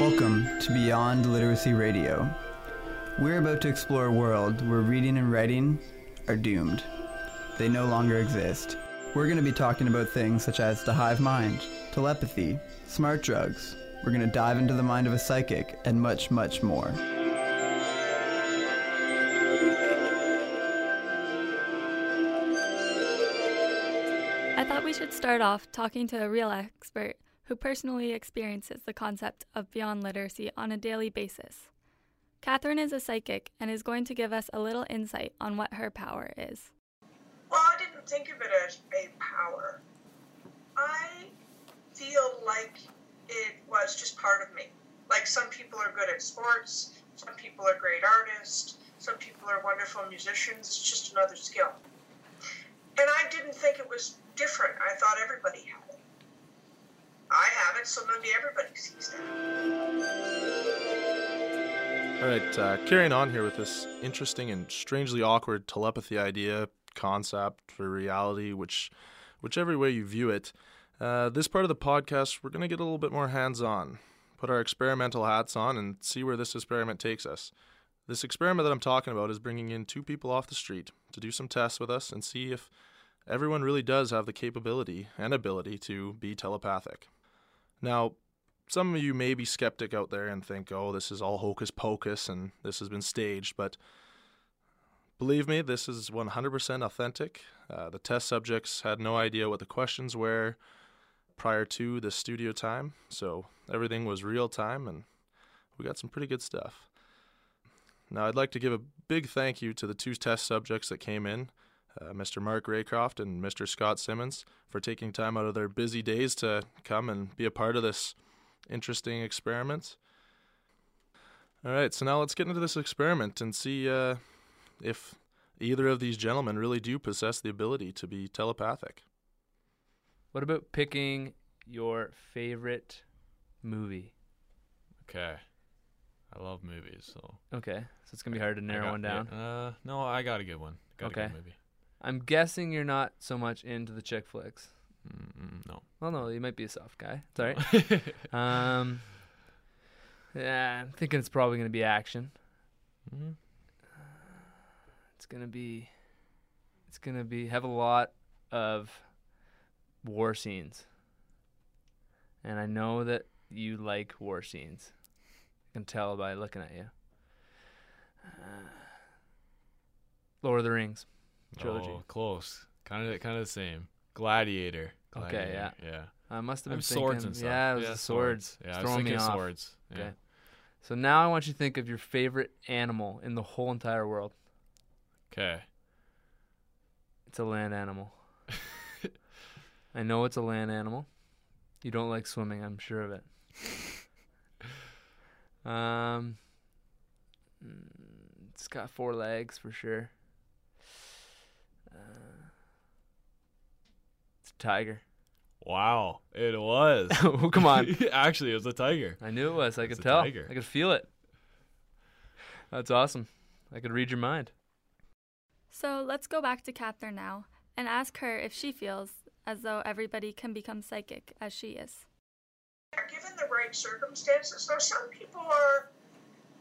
Welcome to Beyond Literacy Radio. We're about to explore a world where reading and writing are doomed. They no longer exist. We're going to be talking about things such as the hive mind, telepathy, smart drugs. We're going to dive into the mind of a psychic, and much, much more. I thought we should start off talking to a real expert who personally experiences the concept of beyond literacy on a daily basis. Catherine is a psychic and is going to give us a little insight on what her power is. Well, I didn't think of it as a power. I feel like it was just part of me. Like some people are good at sports, some people are great artists, some people are wonderful musicians. It's just another skill. And I didn't think it was different. I thought everybody had. I have it, so maybe everybody sees that. All right, uh, carrying on here with this interesting and strangely awkward telepathy idea, concept for reality, which, whichever way you view it, uh, this part of the podcast, we're going to get a little bit more hands on, put our experimental hats on, and see where this experiment takes us. This experiment that I'm talking about is bringing in two people off the street to do some tests with us and see if everyone really does have the capability and ability to be telepathic. Now, some of you may be skeptic out there and think, oh, this is all hocus pocus and this has been staged, but believe me, this is 100% authentic. Uh, the test subjects had no idea what the questions were prior to the studio time, so everything was real time and we got some pretty good stuff. Now, I'd like to give a big thank you to the two test subjects that came in, uh, Mr. Mark Raycroft and Mr. Scott Simmons, for taking time out of their busy days to come and be a part of this interesting experiment. All right, so now let's get into this experiment and see uh, if either of these gentlemen really do possess the ability to be telepathic. What about picking your favorite movie? Okay. I love movies, so Okay, so it's gonna be hard to narrow got- one down. yeah, uh, no, I got a good one. Got a Okay. good movie. I'm guessing you're not so much into the chick flicks. Mm-mm, no. Well, no, you might be a soft guy. It's all right. um, yeah, I'm thinking it's probably gonna be action. hmm It's gonna be, it's gonna be have a lot of war scenes, and I know that you like war scenes. I can tell by looking at you. Uh, Lord of the Rings trilogy. Oh, close. Kind of, kind of the same. Gladiator. Okay, yeah. yeah. I must have been have swords and stuff. Yeah, it was the swords. Yeah, It's I was thinking swords. Yeah. Okay. So now I want you to think of your favorite animal in the whole entire world. Okay. It's a land animal. I know it's a land animal. You don't like swimming, I'm sure of it. Um, mm, it's got four legs for sure. Uh, it's a tiger. Wow, it was. oh, come on. Actually, it was a tiger. I knew it was. I It's could tell. tiger. I could feel it. That's awesome. I could read your mind. So let's go back to Catherine now and ask her if she feels as though everybody can become psychic as she is. given the right circumstances, though, some people are,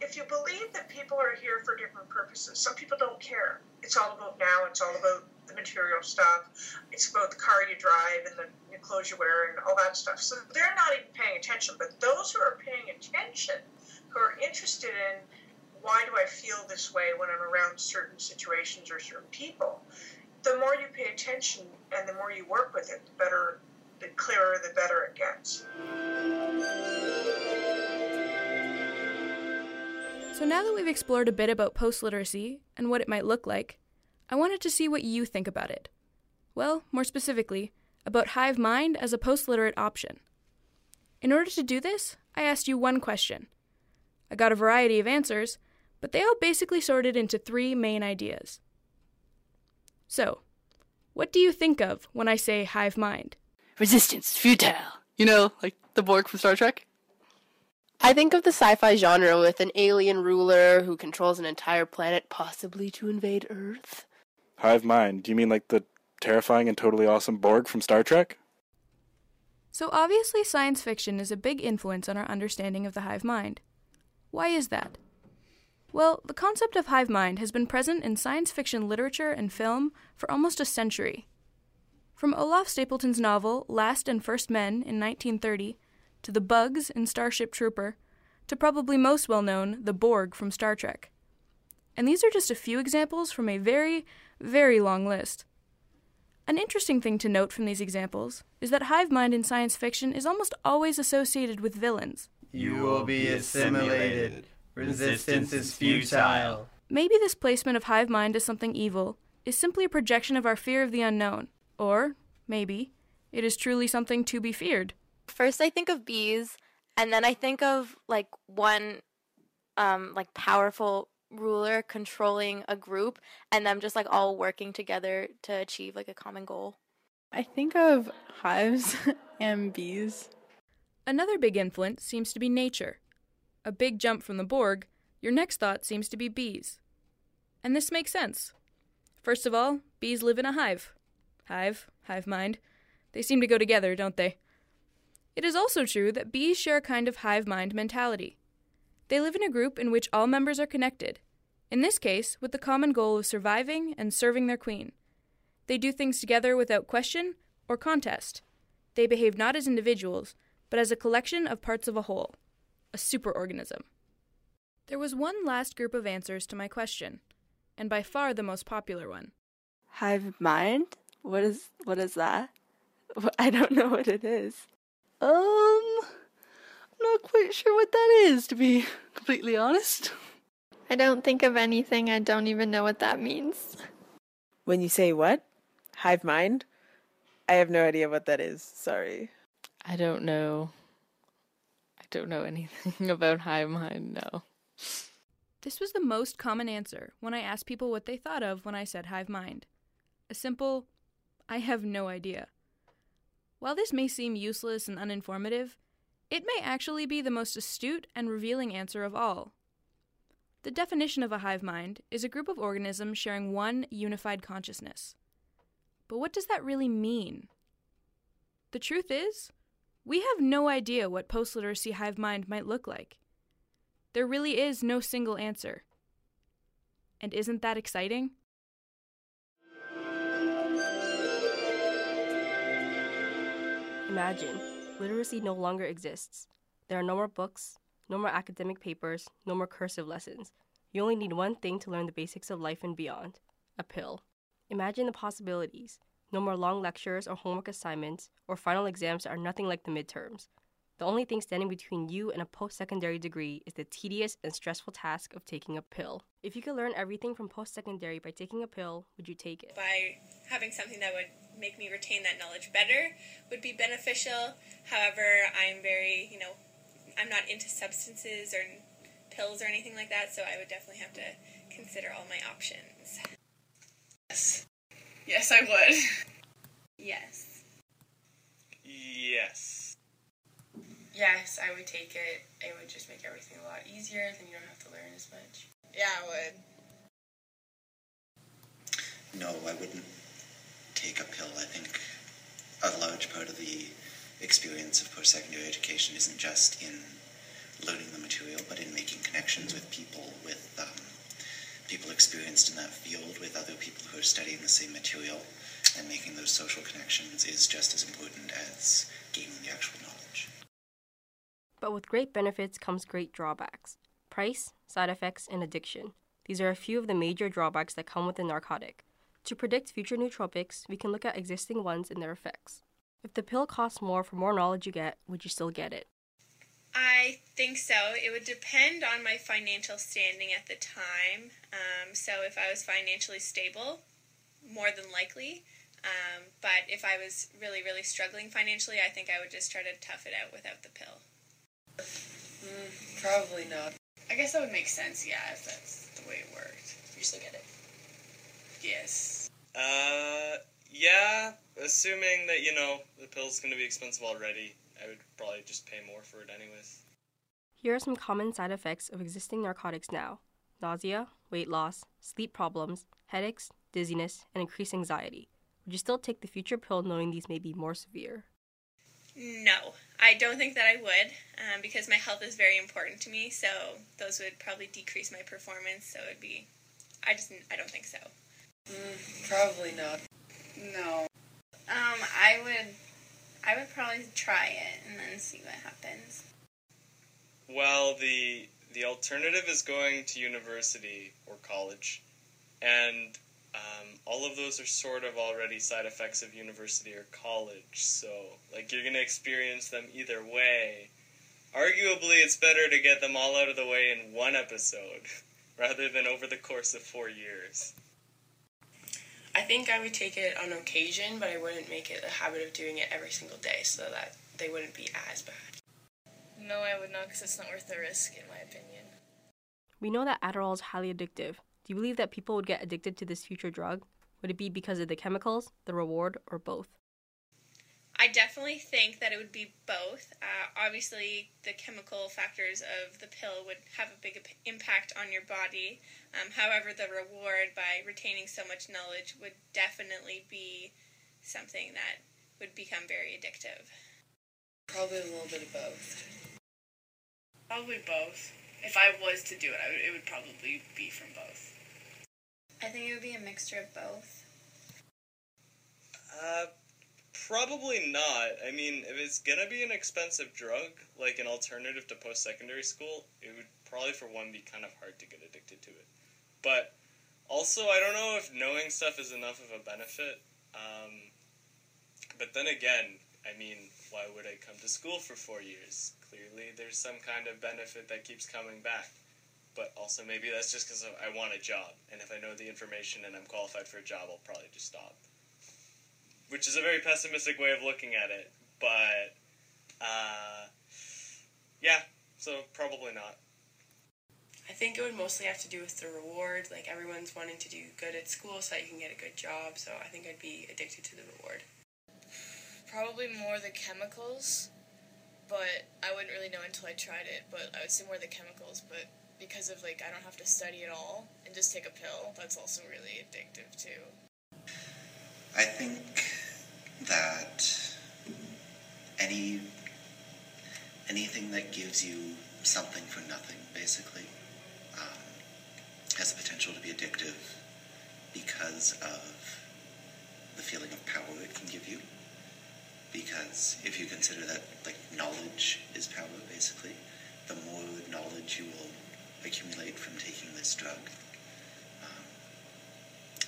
if you believe that people are here for different purposes, some people don't care. It's all about now, it's all about the material stuff, it's about the car you drive and the, the clothes you wear and all that stuff. So they're not even paying attention. But those who are paying attention, who are interested in why do I feel this way when I'm around certain situations or certain people, the more you pay attention and the more you work with it, the better, the clearer, the better it gets. So now that we've explored a bit about post literacy and what it might look like, I wanted to see what you think about it. Well, more specifically, about hive mind as a post literate option. In order to do this, I asked you one question. I got a variety of answers, but they all basically sorted into three main ideas. So, what do you think of when I say hive mind? Resistance, futile. You know, like the Borg from Star Trek? I think of the sci fi genre with an alien ruler who controls an entire planet, possibly to invade Earth. Hive mind. Do you mean like the terrifying and totally awesome Borg from Star Trek? So, obviously, science fiction is a big influence on our understanding of the hive mind. Why is that? Well, the concept of hive mind has been present in science fiction literature and film for almost a century. From Olaf Stapledon's novel Last and First Men in 1930 to the bugs in Starship Trooper to probably most well known, the Borg from Star Trek. And these are just a few examples from a very, very long list. An interesting thing to note from these examples is that hive mind in science fiction is almost always associated with villains. You will be assimilated. Resistance is futile. Maybe this placement of hive mind as something evil is simply a projection of our fear of the unknown, or maybe it is truly something to be feared. First, I think of bees, and then I think of like one, um, like powerful ruler controlling a group, and them just like all working together to achieve like a common goal. I think of hives and bees. Another big influence seems to be nature. A big jump from the Borg, your next thought seems to be bees. And this makes sense. First of all, bees live in a hive. Hive, hive mind. They seem to go together, don't they? It is also true that bees share a kind of hive mind mentality. They live in a group in which all members are connected, in this case, with the common goal of surviving and serving their queen. They do things together without question or contest. They behave not as individuals, but as a collection of parts of a whole, a superorganism. There was one last group of answers to my question, and by far the most popular one. Hive mind? What is what is that? I don't know what it is. Um, not quite sure what that is, to be completely honest. I don't think of anything. I don't even know what that means. When you say what? Hive mind? I have no idea what that is. Sorry. I don't know. I don't know anything about hive mind, no. This was the most common answer when I asked people what they thought of when I said hive mind. A simple, I have no idea. While this may seem useless and uninformative, it may actually be the most astute and revealing answer of all. The definition of a hive mind is a group of organisms sharing one unified consciousness. But what does that really mean? The truth is, we have no idea what post literacy hive mind might look like. There really is no single answer. And isn't that exciting? Imagine, literacy no longer exists. There are no more books, no more academic papers, no more cursive lessons. You only need one thing to learn the basics of life and beyond a pill. Imagine the possibilities. No more long lectures or homework assignments or final exams are nothing like the midterms. The only thing standing between you and a post secondary degree is the tedious and stressful task of taking a pill. If you could learn everything from post secondary by taking a pill, would you take it? By having something that would make me retain that knowledge better would be beneficial. However, I'm very, you know, I'm not into substances or pills or anything like that, so I would definitely have to consider all my options. Yes. Yes, I would. Yes. Yes. Yes, I would take it. It would just make everything a lot easier, then you don't have to learn as much. Yeah, I would. No, I wouldn't take a pill. I think a large part of the experience of post-secondary education isn't just in learning the material, but in making connections with people, with um, people experienced in that field, with other people who are studying the same material, and making those social connections is just as important as gaining the actual knowledge. But with great benefits comes great drawbacks price, side effects, and addiction. These are a few of the major drawbacks that come with a narcotic. To predict future nootropics, we can look at existing ones and their effects. If the pill costs more for more knowledge you get, would you still get it? I think so. It would depend on my financial standing at the time. Um, so if I was financially stable, more than likely. Um, but if I was really, really struggling financially, I think I would just try to tough it out without the pill. Mm, probably not. I guess that would make sense, yeah, if that's the way it worked. You still get it. Yes. Uh, yeah, assuming that, you know, the pill's gonna be expensive already, I would probably just pay more for it anyways. Here are some common side effects of existing narcotics now nausea, weight loss, sleep problems, headaches, dizziness, and increased anxiety. Would you still take the future pill knowing these may be more severe? No, I don't think that I would um, because my health is very important to me. So those would probably decrease my performance. So it'd be, I just, I don't think so. Mm, probably not. No. Um, I would, I would probably try it and then see what happens. Well, the the alternative is going to university or college, and um, all of those are sort of already side effects of university or college. So, like, you're gonna experience them either way. Arguably, it's better to get them all out of the way in one episode rather than over the course of four years. I think I would take it on occasion, but I wouldn't make it a habit of doing it every single day so that they wouldn't be as bad. No, I would not because it's not worth the risk, in my opinion. We know that Adderall is highly addictive. Do you believe that people would get addicted to this future drug? Would it be because of the chemicals, the reward, or both? I definitely think that it would be both. Uh, obviously, the chemical factors of the pill would have a big impact on your body. Um, however, the reward by retaining so much knowledge would definitely be something that would become very addictive. Probably a little bit of both. Probably both. If I was to do it, I would, it would probably be from both. I think it would be a mixture of both. Uh, probably not. I mean, if it's gonna be an expensive drug, like an alternative to post secondary school, it would probably, for one, be kind of hard to get addicted to it. But also, I don't know if knowing stuff is enough of a benefit. Um, but then again, I mean, why would I come to school for four years? Clearly, there's some kind of benefit that keeps coming back. But also, maybe that's just because I want a job. And if I know the information and I'm qualified for a job, I'll probably just stop. Which is a very pessimistic way of looking at it. But, uh, yeah, so probably not. I think it would mostly have to do with the reward. Like, everyone's wanting to do good at school so that you can get a good job. So I think I'd be addicted to the reward. Probably more the chemicals, but I wouldn't really know until I tried it. But I would say more the chemicals, but because of like I don't have to study at all and just take a pill, that's also really addictive too. I think that any anything that gives you something for nothing, basically, um, has the potential to be addictive because of the feeling of power it can give you. Because if you consider that like knowledge is power, basically, the more knowledge you will accumulate from taking this drug, um,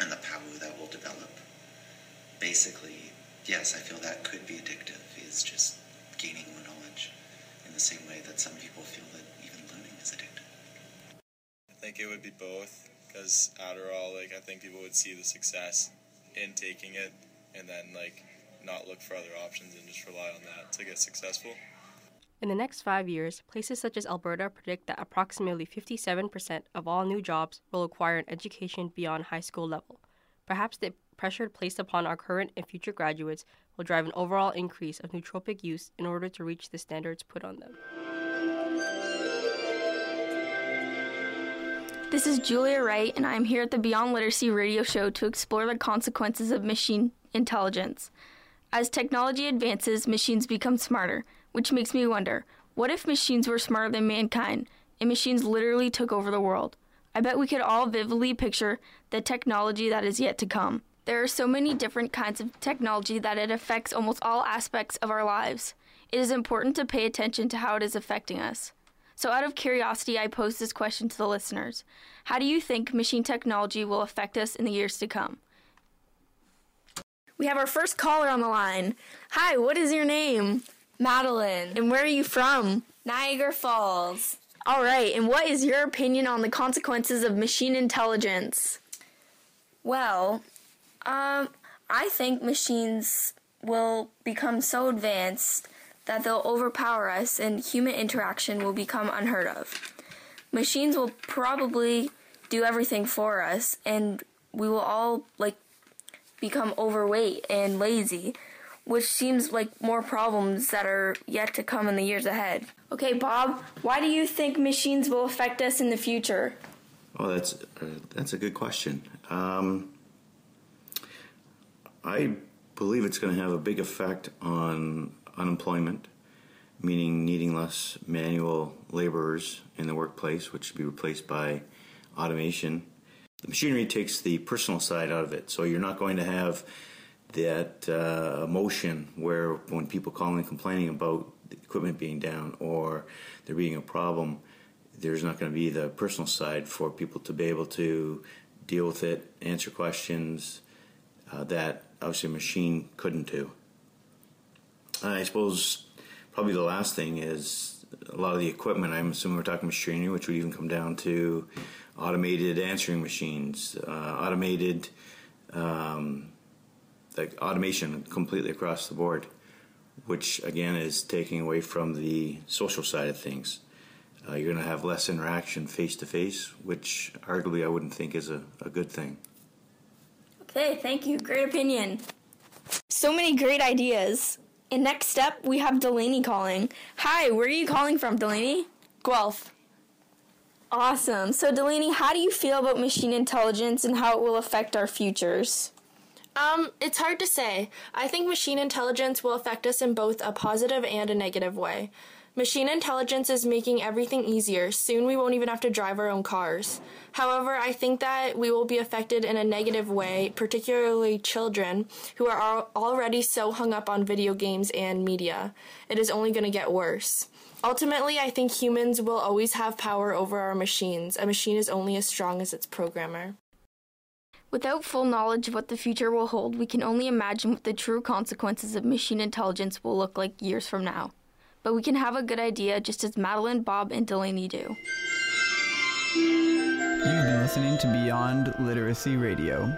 and the power that will develop, basically, yes, I feel that could be addictive. Is just gaining more knowledge in the same way that some people feel that even learning is addictive. I think it would be both because Adderall, like I think people would see the success in taking it and then like not look for other options and just rely on that to get successful. In the next five years, places such as Alberta predict that approximately 57% of all new jobs will require an education beyond high school level. Perhaps the pressure placed upon our current and future graduates will drive an overall increase of nootropic use in order to reach the standards put on them. This is Julia Wright, and I'm here at the Beyond Literacy radio show to explore the consequences of machine intelligence. As technology advances, machines become smarter, which makes me wonder what if machines were smarter than mankind and machines literally took over the world? I bet we could all vividly picture the technology that is yet to come. There are so many different kinds of technology that it affects almost all aspects of our lives. It is important to pay attention to how it is affecting us. So, out of curiosity, I pose this question to the listeners How do you think machine technology will affect us in the years to come? We have our first caller on the line. Hi, what is your name? Madeline. And where are you from? Niagara Falls. All right, and what is your opinion on the consequences of machine intelligence? Well, um, I think machines will become so advanced that they'll overpower us and human interaction will become unheard of. Machines will probably do everything for us and we will all like become overweight and lazy, which seems like more problems that are yet to come in the years ahead. Okay, Bob, why do you think machines will affect us in the future? Oh, that's uh, that's a good question. Um, I believe it's going to have a big effect on unemployment, meaning needing less manual laborers in the workplace, which should be replaced by automation. The machinery takes the personal side out of it, so you're not going to have that uh, emotion where when people call in complaining about the equipment being down or there being a problem, there's not going to be the personal side for people to be able to deal with it, answer questions uh, that obviously a machine couldn't do. And I suppose probably the last thing is a lot of the equipment. I'm assuming we're talking machinery, which would even come down to automated answering machines, uh, automated um, like automation completely across the board, which again is taking away from the social side of things. Uh, you're going to have less interaction face to face, which arguably I wouldn't think is a, a good thing. Okay, thank you. Great opinion. So many great ideas. And next up, we have Delaney calling. Hi, where are you calling from, Delaney? Guelph. Awesome. So, Delaney, how do you feel about machine intelligence and how it will affect our futures? Um, it's hard to say. I think machine intelligence will affect us in both a positive and a negative way. Machine intelligence is making everything easier. Soon we won't even have to drive our own cars. However, I think that we will be affected in a negative way, particularly children who are already so hung up on video games and media. It is only going to get worse. Ultimately, I think humans will always have power over our machines. A machine is only as strong as its programmer. Without full knowledge of what the future will hold, we can only imagine what the true consequences of machine intelligence will look like years from now. But we can have a good idea just as Madeline, Bob, and Delaney do. You've been listening to Beyond Literacy Radio.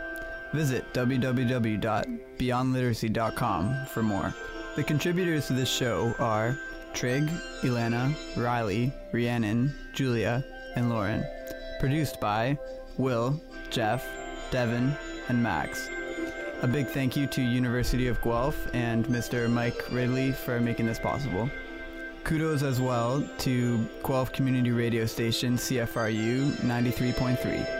Visit www.beyondliteracy.com for more. The contributors to this show are Trig, Elena, Riley, Rhiannon, Julia, and Lauren. Produced by Will, Jeff, Devin, and Max. A big thank you to University of Guelph and Mr. Mike Ridley for making this possible. Kudos as well to Guelph Community Radio Station CFRU 93.3.